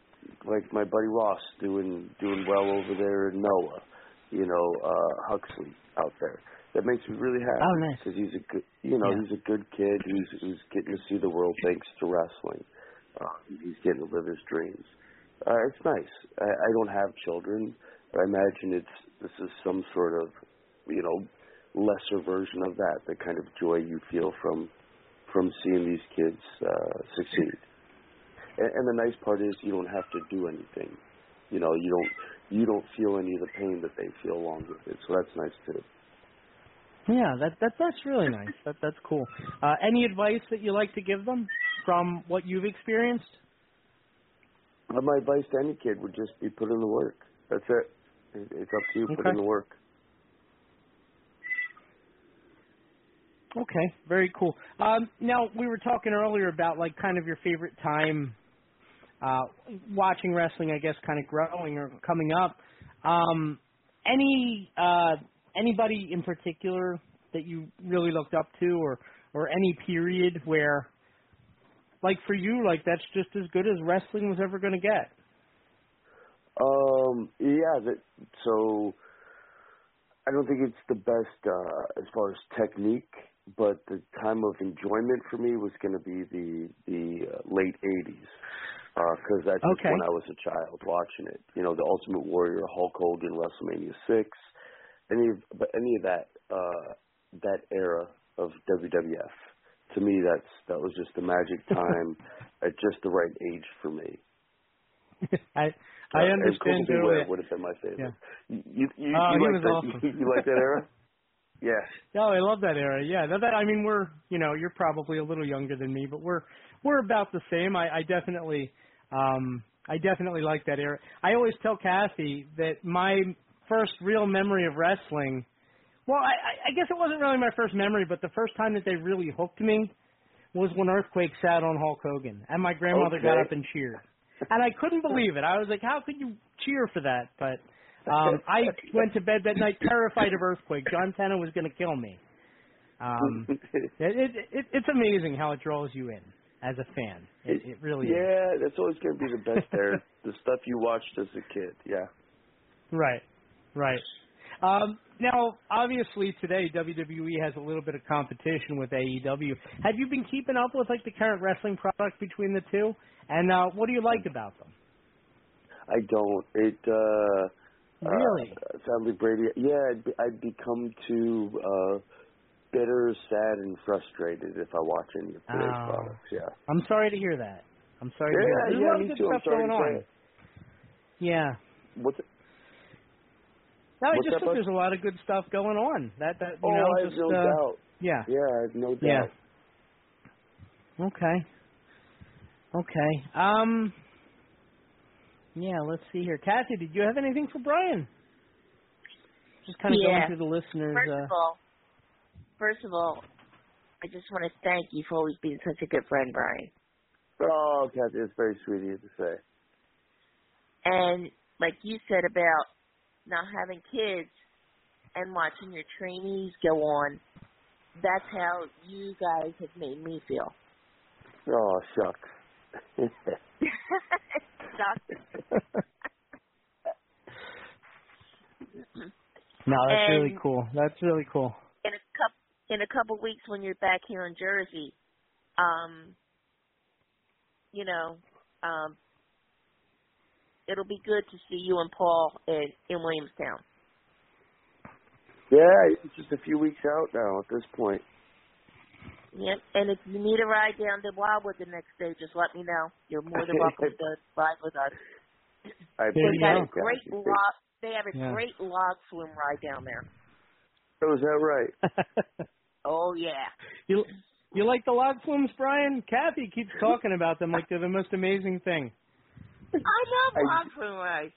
like my buddy Ross doing doing well over there in Noah. You know, uh, Huxley out there. That makes me really happy. Oh, nice. Because he's a good, you know, Yeah. he's a good kid who's who's getting to see the world thanks to wrestling. Uh, he's getting to live his dreams. Uh, it's nice. I, I don't have children, but I imagine it's this is some sort of, you know, lesser version of that. The kind of joy you feel from from seeing these kids uh, succeed. And, and the nice part is you don't have to do anything. You know, you don't you don't feel any of the pain that they feel along with it. So that's nice too. Yeah, that that that's really nice. That that's cool. Uh, any advice that you like to give them from what you've experienced? Uh, my advice to any kid would just be put in the work. That's it. It- It's up to you. Put in the work. Okay, very cool. Um, now we were talking earlier about like kind of your favorite time uh, watching wrestling. I guess kind of growing or coming up. Um, any uh, anybody in particular that you really looked up to, or or any period where, like for you, like that's just as good as wrestling was ever going to get. Um, yeah, that, so I don't think it's the best uh, as far as technique, but the time of enjoyment for me was going to be the the uh, late '80s because that's just when I was a child watching it. You know, the Ultimate Warrior, Hulk Hogan, WrestleMania six, any of but any of that uh, that era of WWF. To me, that's that was just the magic *laughs* time at just the right age for me. *laughs* I Uh, I and understand Koko B. Ware totally. would have been my favorite. Yeah. You, you, you, Oh, you like that? awesome. You, *laughs* you like that era? Yeah. No, I love that era. Yeah, that, that I mean, we're you know, you're probably a little younger than me, but we're we're about the same. I, I definitely, um, I definitely like that era. I always tell Kathie that my first real memory of wrestling. Well, I, I guess it wasn't really my first memory, but the first time that they really hooked me was when Earthquake sat on Hulk Hogan, and my grandmother Okay. got up and cheered, and I couldn't believe it. I was like, "How could you cheer for that?" But um, *laughs* I went to bed that night terrified of Earthquake. John Cena was going to kill me. Um, *laughs* it, it, it, it's amazing how it draws you in as a fan. It, it really is. yeah, that's always going to be the best *laughs* there. the stuff you watched as a kid. Yeah. Right, right. Um, now, obviously, today WWE has a little bit of competition with AEW. Have you been keeping up with like the current wrestling product between the two? And uh, what do you like about them? I don't. It. uh Really? Uh, sadly, Brady. Yeah, I'd, be, I'd become too uh bitter, sad, and frustrated if I watch any of today's Oh. products. Yeah. I'm sorry to hear that. I'm sorry to hear that. Yeah, There's yeah, me too. I'm sorry going to say it. Yeah. What's it? No, I What's just think bud? there's a lot of good stuff going on. That that you oh, know I have just no uh, doubt. yeah. Yeah, I have no doubt. Yeah. Okay. Okay. Um. Yeah. Let's see here, Kathie. Did you have anything for Brian? Just kind of Yeah. going through the listeners. First uh, of all, first of all, I just want to thank you for always being such a good friend, Brian. Oh, Kathie, it's very sweet of you to say. And like you said about not having kids and watching your trainees go on, that's how you guys have made me feel. Oh, shucks. *laughs* shucks. no, that's And- really cool. That's really cool. In a couple in weeks when you're back here in Jersey, um, you know, um, it'll be good to see you and Paul in in Williamstown. yeah, it's just a few weeks out now at this point. Yep. And if you need a ride down to Wildwood the next day, just let me know. You're more than welcome to *laughs* ride with us. I There They you got go. a great log. They have a Yeah. great log swim ride down there. Oh, is that right? *laughs* Oh yeah. you you like the log flumes, Brian? Kathie keeps talking about them like they're the most amazing thing. I love I- log swim rides.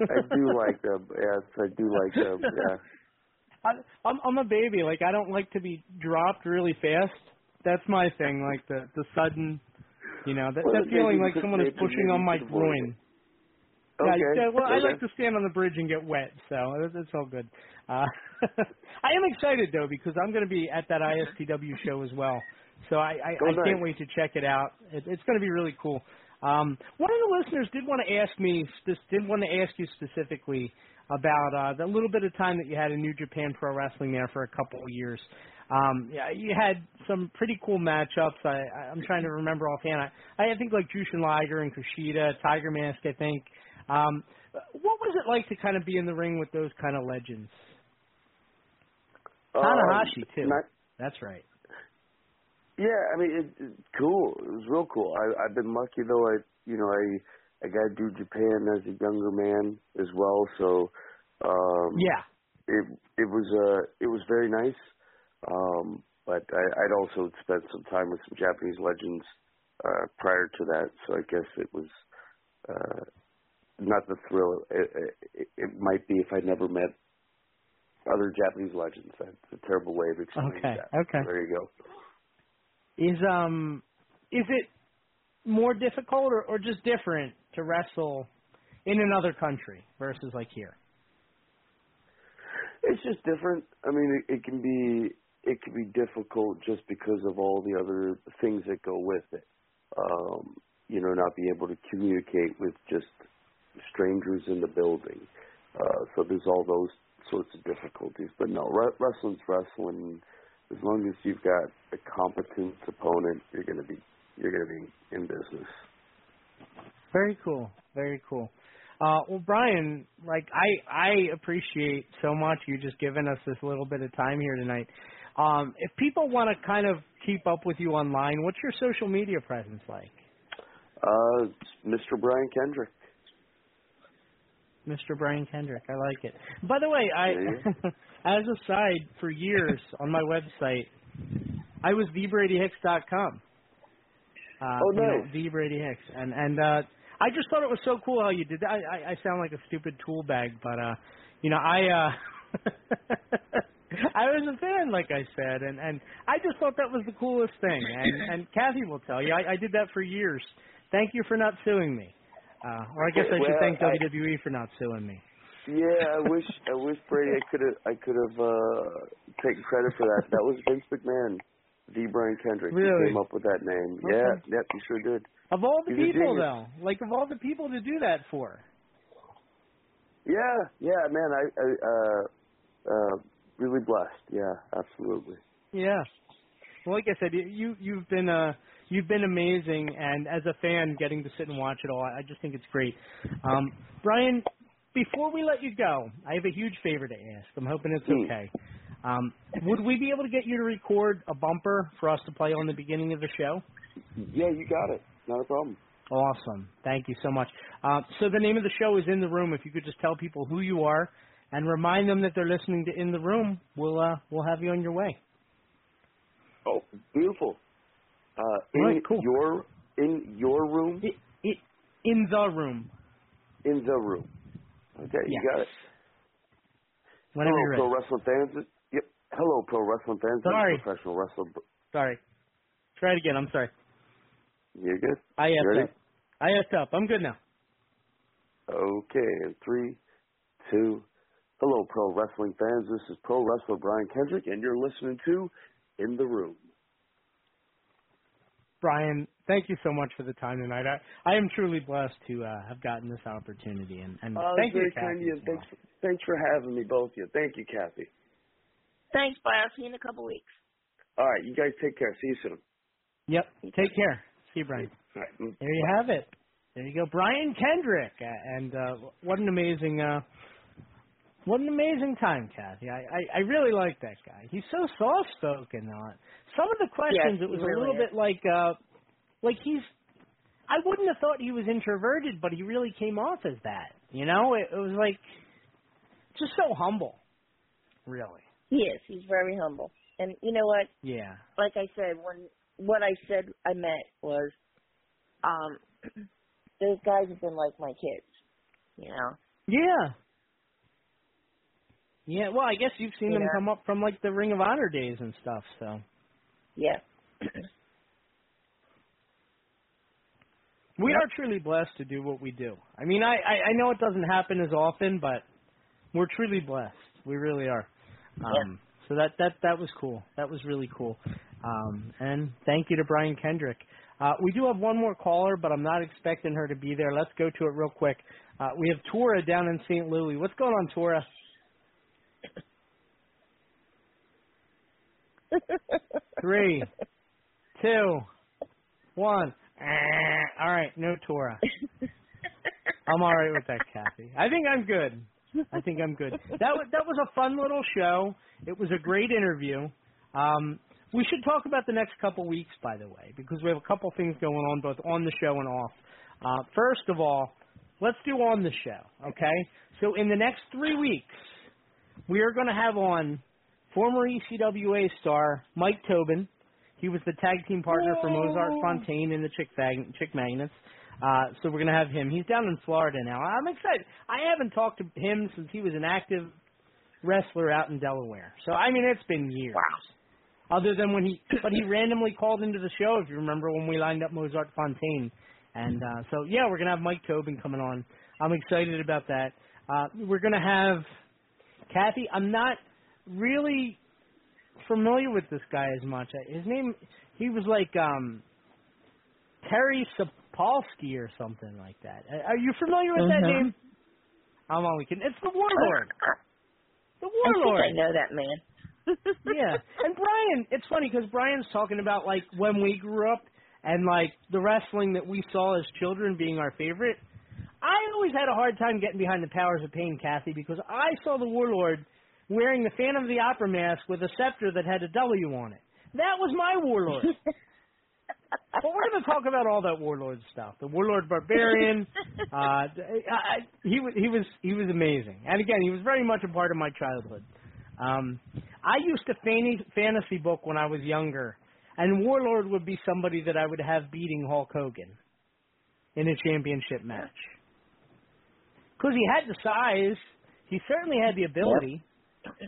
I do like them. Yes, I do like them. Yeah. *laughs* I, I'm I'm a baby. Like I don't like to be dropped really fast. That's my thing. Like the the sudden, you know, that, Well, that feeling like someone is pushing on my could avoid groin. Okay. Yeah, well, I like to stand on the bridge and get wet, so that's, that's all good. Uh, *laughs* I am excited though because I'm going to be at that ISPW show as well, so I, I, I can't wait to check it out. It, it's going to be really cool. Um, one of the listeners did want to ask me, spe- did want to ask you specifically about uh, the little bit of time that you had in New Japan Pro Wrestling there for a couple of years. Um, yeah, you had some pretty cool matchups. I, I- I'm trying to remember offhand. I, I think like Jushin Liger and Kushida, Tiger Mask, I think. Um, what was it like to kind of be in the ring with those kind of legends? Tanahashi Um, too. not- That's right. Yeah, I mean, it, it's cool. It was real cool. I, I've been lucky though. I, you know, I I got to do Japan as a younger man as well. So, um, Yeah. it it was uh it was very nice. Um, but I, I'd also spent some time with some Japanese legends uh, prior to that. So I guess it was uh, not the thrill it, it, it might be if I never met other Japanese legends. That's a terrible way of explaining Okay, that. okay. There you go. Is um is it more difficult or, or just different to wrestle in another country versus like here? It's just different. I mean, it, it can be it can be difficult just because of all the other things that go with it. Um, you know, not being able to communicate with just strangers in the building. Uh, so there's all those sorts of difficulties. But no, re- wrestling's wrestling. As long as you've got a competent opponent, you're gonna be you're gonna be in business. Very cool. Very cool. Uh, well, Brian, like I I appreciate so much you just giving us this little bit of time here tonight. Um, if people want to kind of keep up with you online, what's your social media presence like? Uh, Mr. Brian Kendrick. Mr. Brian Kendrick. I like it. By the way, I Yeah, *laughs* as a side for years on my website, I was thebradyhicks.com. Uh, Oh, you know, nice. the Brady Hicks, and and uh, I just thought it was so cool how you did that. I, I, I sound like a stupid tool bag, but uh, you know, I uh *laughs* I was a fan, like I said, and and I just thought that was the coolest thing. And and Kathy will tell you, I, I did that for years. Thank you for not suing me. Uh, or I guess I should Well, thank I- WWE for not suing me. Yeah, I wish *laughs* I wish Brady I could have I could have uh taken credit for that. That was Vince McMahon, the Brian Kendrick. Really? He came up with that name. Okay. Yeah, yep, he sure did. Of all the He's people, though, like of all the people to do that for. Yeah, yeah, man, I, I uh uh really blessed. Yeah, absolutely. Yeah. Well, like I said, you- you you've been uh you've been amazing, and as a fan, getting to sit and watch it all, I just think it's great. Um, Brian, before we let you go, I have a huge favor to ask. I'm hoping it's Hmm. okay. Um, would we be able to get you to record a bumper for us to play on the beginning of the show? Yeah, you got it. Not a problem. Awesome. Thank you so much. Uh, so the name of the show is In the Room. If you could just tell people who you are and remind them that they're listening to In the Room, we'll uh, we'll have you on your way. Oh, beautiful. Uh in Right, cool. your in your room? It, it, in the room. In the room. Okay, you got it. Whenever Hello, pro wrestling fans. Yep. Hello, pro wrestling fans. Sorry. Professional wrestler. Sorry. Try it again. I'm sorry. You're good. I effed up. I effed up. I'm good now. Okay, in three, two. Hello, pro wrestling fans. This is pro wrestler Brian Kendrick, and you're listening to In the Room. Brian, thank you so much for the time tonight. I, I am truly blessed to uh, have gotten this opportunity, and, and Oh, thank very you, kind of Kathie, you. Thanks, well. thanks for having me, both of you. Thank you, Kathie. Thanks, bye. I'll see you in a couple weeks. All right, you guys take care. See you soon. Yep. Take care. See you, Brian. All right. mm. There you have it. There you go, Brian Kendrick, Uh, and uh, what an amazing, uh, what an amazing time, Kathie. I, I, I really like that guy. He's so soft spoken on some of the questions. Yes, it was he a little is. bit like, uh, like he's. I wouldn't have thought he was introverted, but he really came off as that. You know, it, it was like just so humble. Really. He is. He's very humble. And you know what? Yeah. Like I said, when what I said I meant was, um, *clears throat* those guys have been like my kids. You know. Yeah. Yeah, well, I guess you've seen them come up from like the Ring of Honor days and stuff, so. Yeah. We are truly blessed to do what we do. I mean, I, I I know it doesn't happen as often, but we're truly blessed. We really are. Um, So that that that was cool. That was really cool. Um, and thank you to Brian Kendrick. Uh, we do have one more caller, but I'm not expecting her to be there. Let's go to it real quick. Uh, we have Tora down in St. Louis. What's going on, Tora? Three, two, one. Eh, All right, no Tora. *laughs* I'm all right with that, Kathie. I think I'm good. I think I'm good. That was that was a fun little show. It was a great interview. Um, we should talk about the next couple weeks, by the way, because we have a couple things going on both on the show and off. Uh, first of all, let's do on the show, okay? So in the next three weeks, we are going to have on former ECWA star Mike Tobin. He was the tag team partner for Mozart Fontaine in the Chick, Fag- Chick Magnets. Uh, so we're going to have him. He's down in Florida now. I'm excited. I haven't talked to him since he was an active wrestler out in Delaware. So I mean, it's been years. Wow. Other than when he, but he randomly called into the show. If you remember when we lined up Mozart Fontaine, and uh, so yeah, we're gonna have Mike Tobin coming on. I'm excited about that. Uh, we're gonna have Kathie. I'm not really familiar with this guy as much. His name, he was like um Terry Szopinski or something like that. Are you familiar with that Mhm. name? I'm only kidding. It's the Warlord. The I think Warlord. I know that man. *laughs* yeah, and Brian, it's funny because Brian's talking about like when we grew up and like the wrestling that we saw as children being our favorite. I always had a hard time getting behind the Powers of Pain, Kathie, because I saw the Warlord wearing the Phantom of the Opera mask with a scepter that had a W on it. That was my Warlord. *laughs* but we're going to talk about all that Warlord stuff. The Warlord Barbarian. *laughs* uh, I, I, he was he was he was amazing, and again, he was very much a part of my childhood. Um, I used to fan- fantasy book when I was younger, and Warlord would be somebody that I would have beating Hulk Hogan in a championship match. Because he had the size, He certainly had the ability.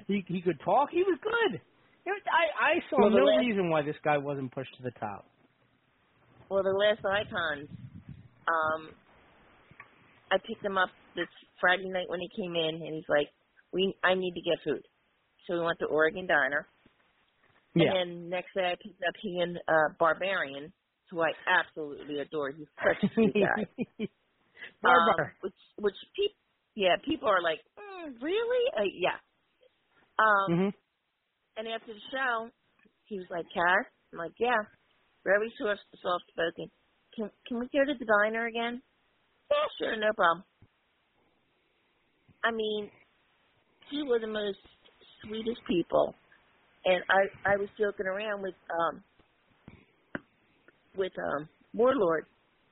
He he could talk. He was good. Know, I I saw Well, no last- reason why this guy wasn't pushed to the top. Well, the last icons, um, I picked him up this Friday night when he came in, and he's like, "We, I need to get food." So we went to Oregon Diner, Yeah. and then next day I picked up he and uh, Barbarian, who I absolutely adore. He's such a sweet guy. *laughs* Barbar. Um, which, which people, yeah, people are like, mm, really? Uh, yeah. Um, hmm and after the show, he was like, Kat? I'm like, yeah. Very soft, soft spoken. Can can we go to the diner again? Yeah, sure, no problem. I mean, two were the most sweetest people, and I I was joking around with um with um Warlord,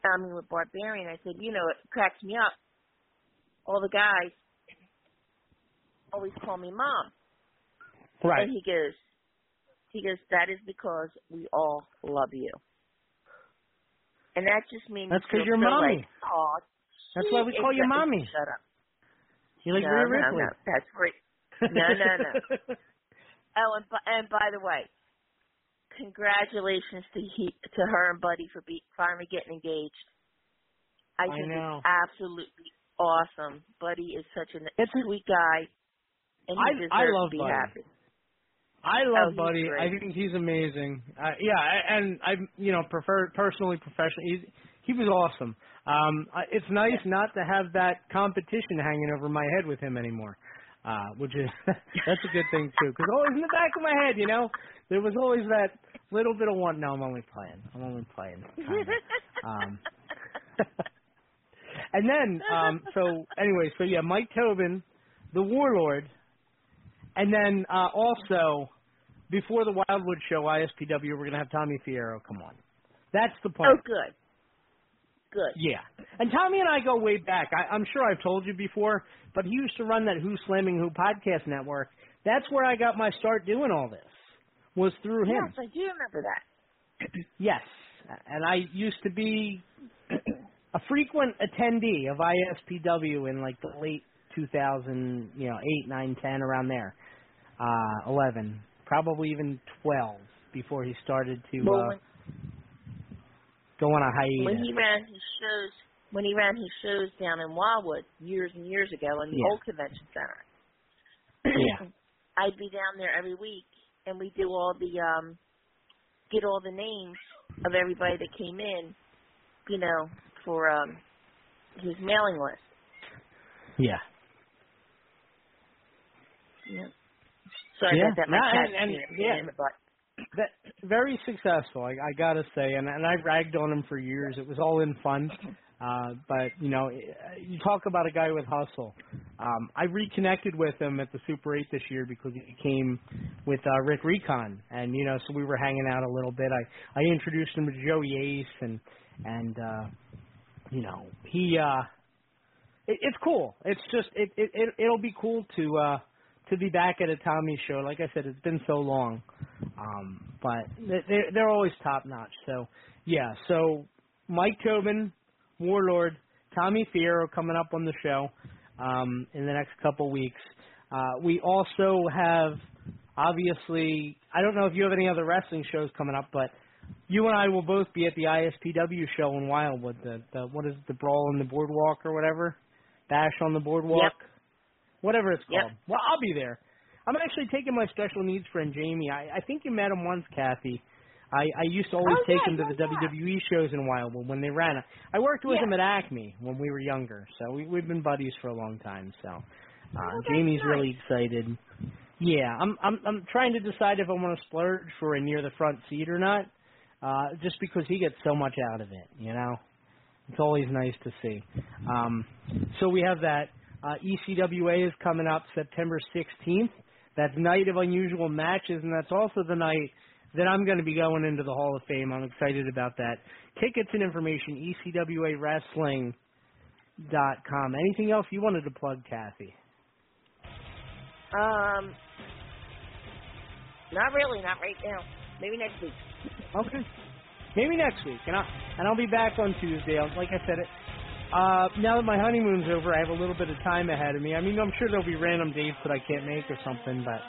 I mean with Barbarian. I said, you know, it cracks me up. All the guys always call me mom. Right. And he goes, he goes, that is because we all love you. And that just means that's because you're mommy. Like, oh, That's why we call you mommy. Shut up. You like no, Rhea no, Ripley. no, that's great. *laughs* No, no, no. Oh, and, bu- and by the way, congratulations to he, to her and Buddy for be, finally getting engaged. I I think know. it's absolutely awesome. Buddy is such a It's a- sweet guy, and he I- deserves I love to be Buddy. happy. I Oh, love he's Buddy. great. I think he's amazing. Uh, yeah, and I, you know, prefer personally, professionally. He's, he was awesome. Um, it's nice not to have that competition hanging over my head with him anymore, uh, which is *laughs* that's a good thing too. Because always in the back of my head, you know, there was always that little bit of one. No, I'm only playing. I'm only playing. Um, *laughs* and then, um, so anyway, so yeah, Mike Tobin, the Warlord, and then uh, also before the Wildwood show, ISPW, we're gonna have Tommy Fierro come on. That's the plan. Oh, good. Good. Yeah, and Tommy and I go way back. I, I'm sure I've told you before, but he used to run that Who Slamming Who podcast network. That's where I got my start doing all this. Was through him. Yes, I do remember that. *clears throat* Yes, and I used to be *clears throat* a frequent attendee of ISPW in like the late 2000, you know, eight, nine, ten, around there, uh, 11, probably even 12 before he started to Well, uh, when, go on a hiatus. when he ran his shows, when he ran his shows down in Wildwood years and years ago in the Yeah. old convention center, yeah, *clears throat* I'd be down there every week, and we do all the um, get all the names of everybody that came in, you know, for um, his mailing list. yeah. Yeah. Sorry Yeah. about that. My No, cat's and- and- being a pain yeah. in the butt. that very successful. I, I gotta say, and and I ragged on him for years. It was all in fun, uh, but you know, you talk about a guy with hustle. Um, I reconnected with him at the Super Eight this year because he came with uh, Rick Recon, and you know, so we were hanging out a little bit. I I introduced him to Joey Ace, and and uh, you know, he uh, it, it's cool. It's just it it, it it'll be cool to. uh to be back at a Tommy show. Like I said, it's been so long, um, but they- they're they're always top notch. So yeah, so Mike Tobin, Warlord, Tommy Fierro coming up on the show um, in the next couple weeks. Uh, we also have obviously I don't know if you have any other wrestling shows coming up, but you and I will both be at the ISPW show in Wildwood. The, the what is it, the Brawl on the Boardwalk or whatever, Bash on the Boardwalk whatever it's Yep. called. Well, I'll be there. I'm actually taking my special needs friend Jamie. I, I think you met him once, Kathie. I, I used to always Oh, take yeah, him to yeah, the WWE shows in Wildwood when they ran. I worked with Yeah. him at Acme when we were younger, so we, we've been buddies for a long time. So uh, Oh, Jamie's nice. really excited. Yeah, I'm I'm I'm trying to decide if I want to splurge for a near the front seat or not. Uh, just because he gets so much out of it, you know. It's always nice to see. Um, so we have that. Uh, ECWA is coming up September 16th. That's Night of Unusual Matches, and that's also the night that I'm going to be going into the Hall of Fame. I'm excited about that. Tickets and information, ECWAWrestling.com. Anything else you wanted to plug, Kathie? Um, not really, not right now. Maybe next week. Okay. Maybe next week, and I'll and I'll be back on Tuesday. Like I said, it Uh, now that my honeymoon's over, I have a little bit of time ahead of me. I mean, I'm sure there'll be random dates that I can't make or something, but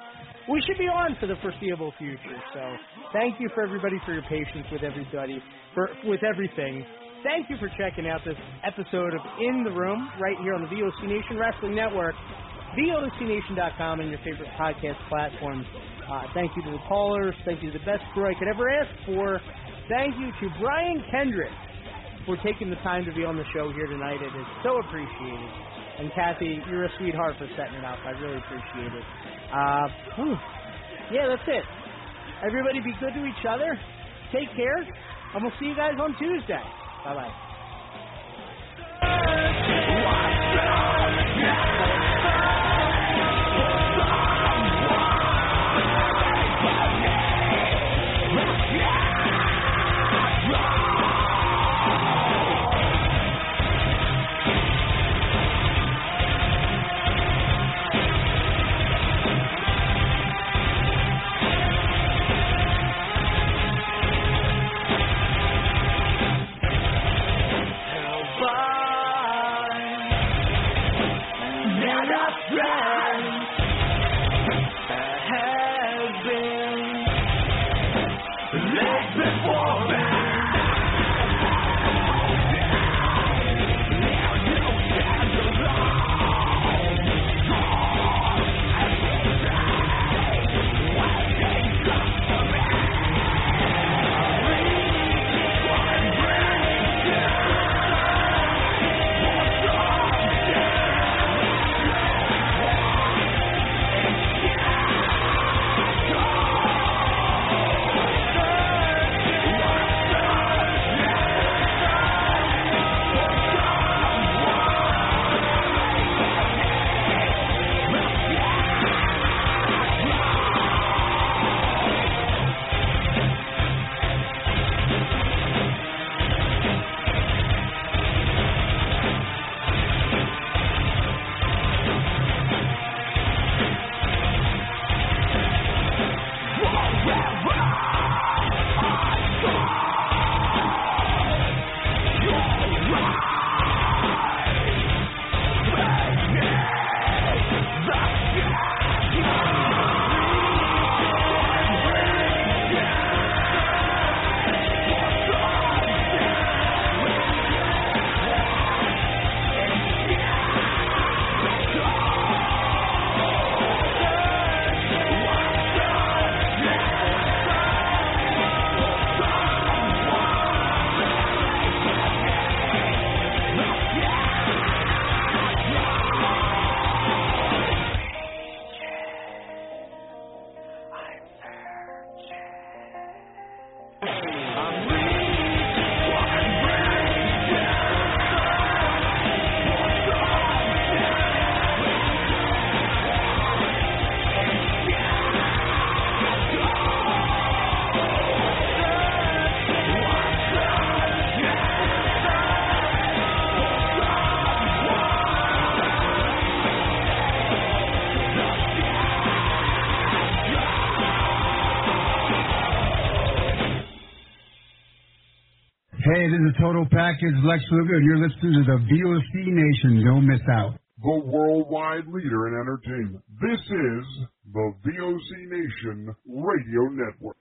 we should be on for the foreseeable future. So thank you for everybody for your patience with everybody, for with everything. Thank you for checking out this episode of In the Room right here on the VOC Nation Wrestling Network, VOCNation.com, and your favorite podcast platforms. Uh, thank you to the callers. Thank you to the best crew I could ever ask for. Thank you to Brian Kendrick for taking the time to be on the show here tonight. It is so appreciated. And Kathie, you're a sweetheart for setting it up. I really appreciate it. Uh, whew. yeah, that's it. Everybody be good to each other. Take care. And we'll see you guys on Tuesday. Bye bye. Hey, this is a Total Package Lex Luger, and you're listening to the VOC Nation. Don't miss out. The worldwide leader in entertainment. This is the VOC Nation Radio Network.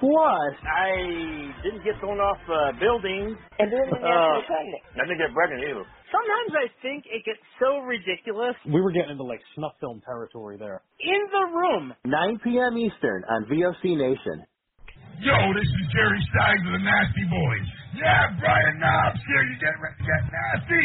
Plus, I didn't get thrown off uh, buildings. And then uh, I didn't get pregnant either. Sometimes I think it gets so ridiculous. We were getting into like snuff film territory there. In the Room. 9 p.m. Eastern on VOC Nation. Yo, this is Jerry Stein of the Nasty Boys. Yeah, Brian Knobbs here. You get, ready to get nasty?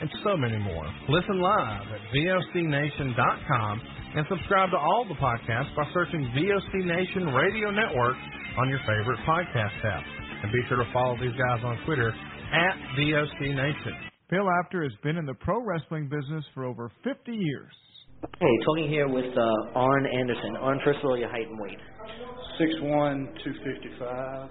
and so many more. Listen live at VOCNation.com and subscribe to all the podcasts by searching VOC Nation Radio Network on your favorite podcast app. And be sure to follow these guys on Twitter at VOC Nation. Bill Apter has been in the pro wrestling business for over 50 years. Hey, talking here with uh, Arn Anderson. Arn, first of all, your height and weight. 6'1", 255.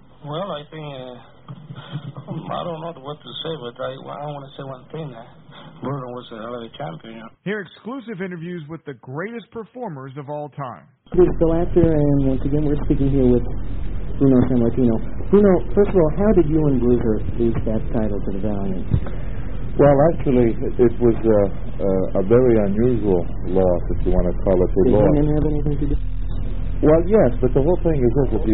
Well, I think uh, I don't know what to say, but I, I want to say one thing. Uh, Bruno was a hell of a champion. Hear exclusive interviews with the greatest performers of all time. This is Bill Apter, and once again, we're speaking here with Bruno Sammartino. Bruno, first of all, how did you and Bruiser lose that title to the Valiant? Well, actually, it was a, a, a very unusual loss, if you want to call it a Did loss. women have anything to do? Well, yes, but the whole thing is this: if the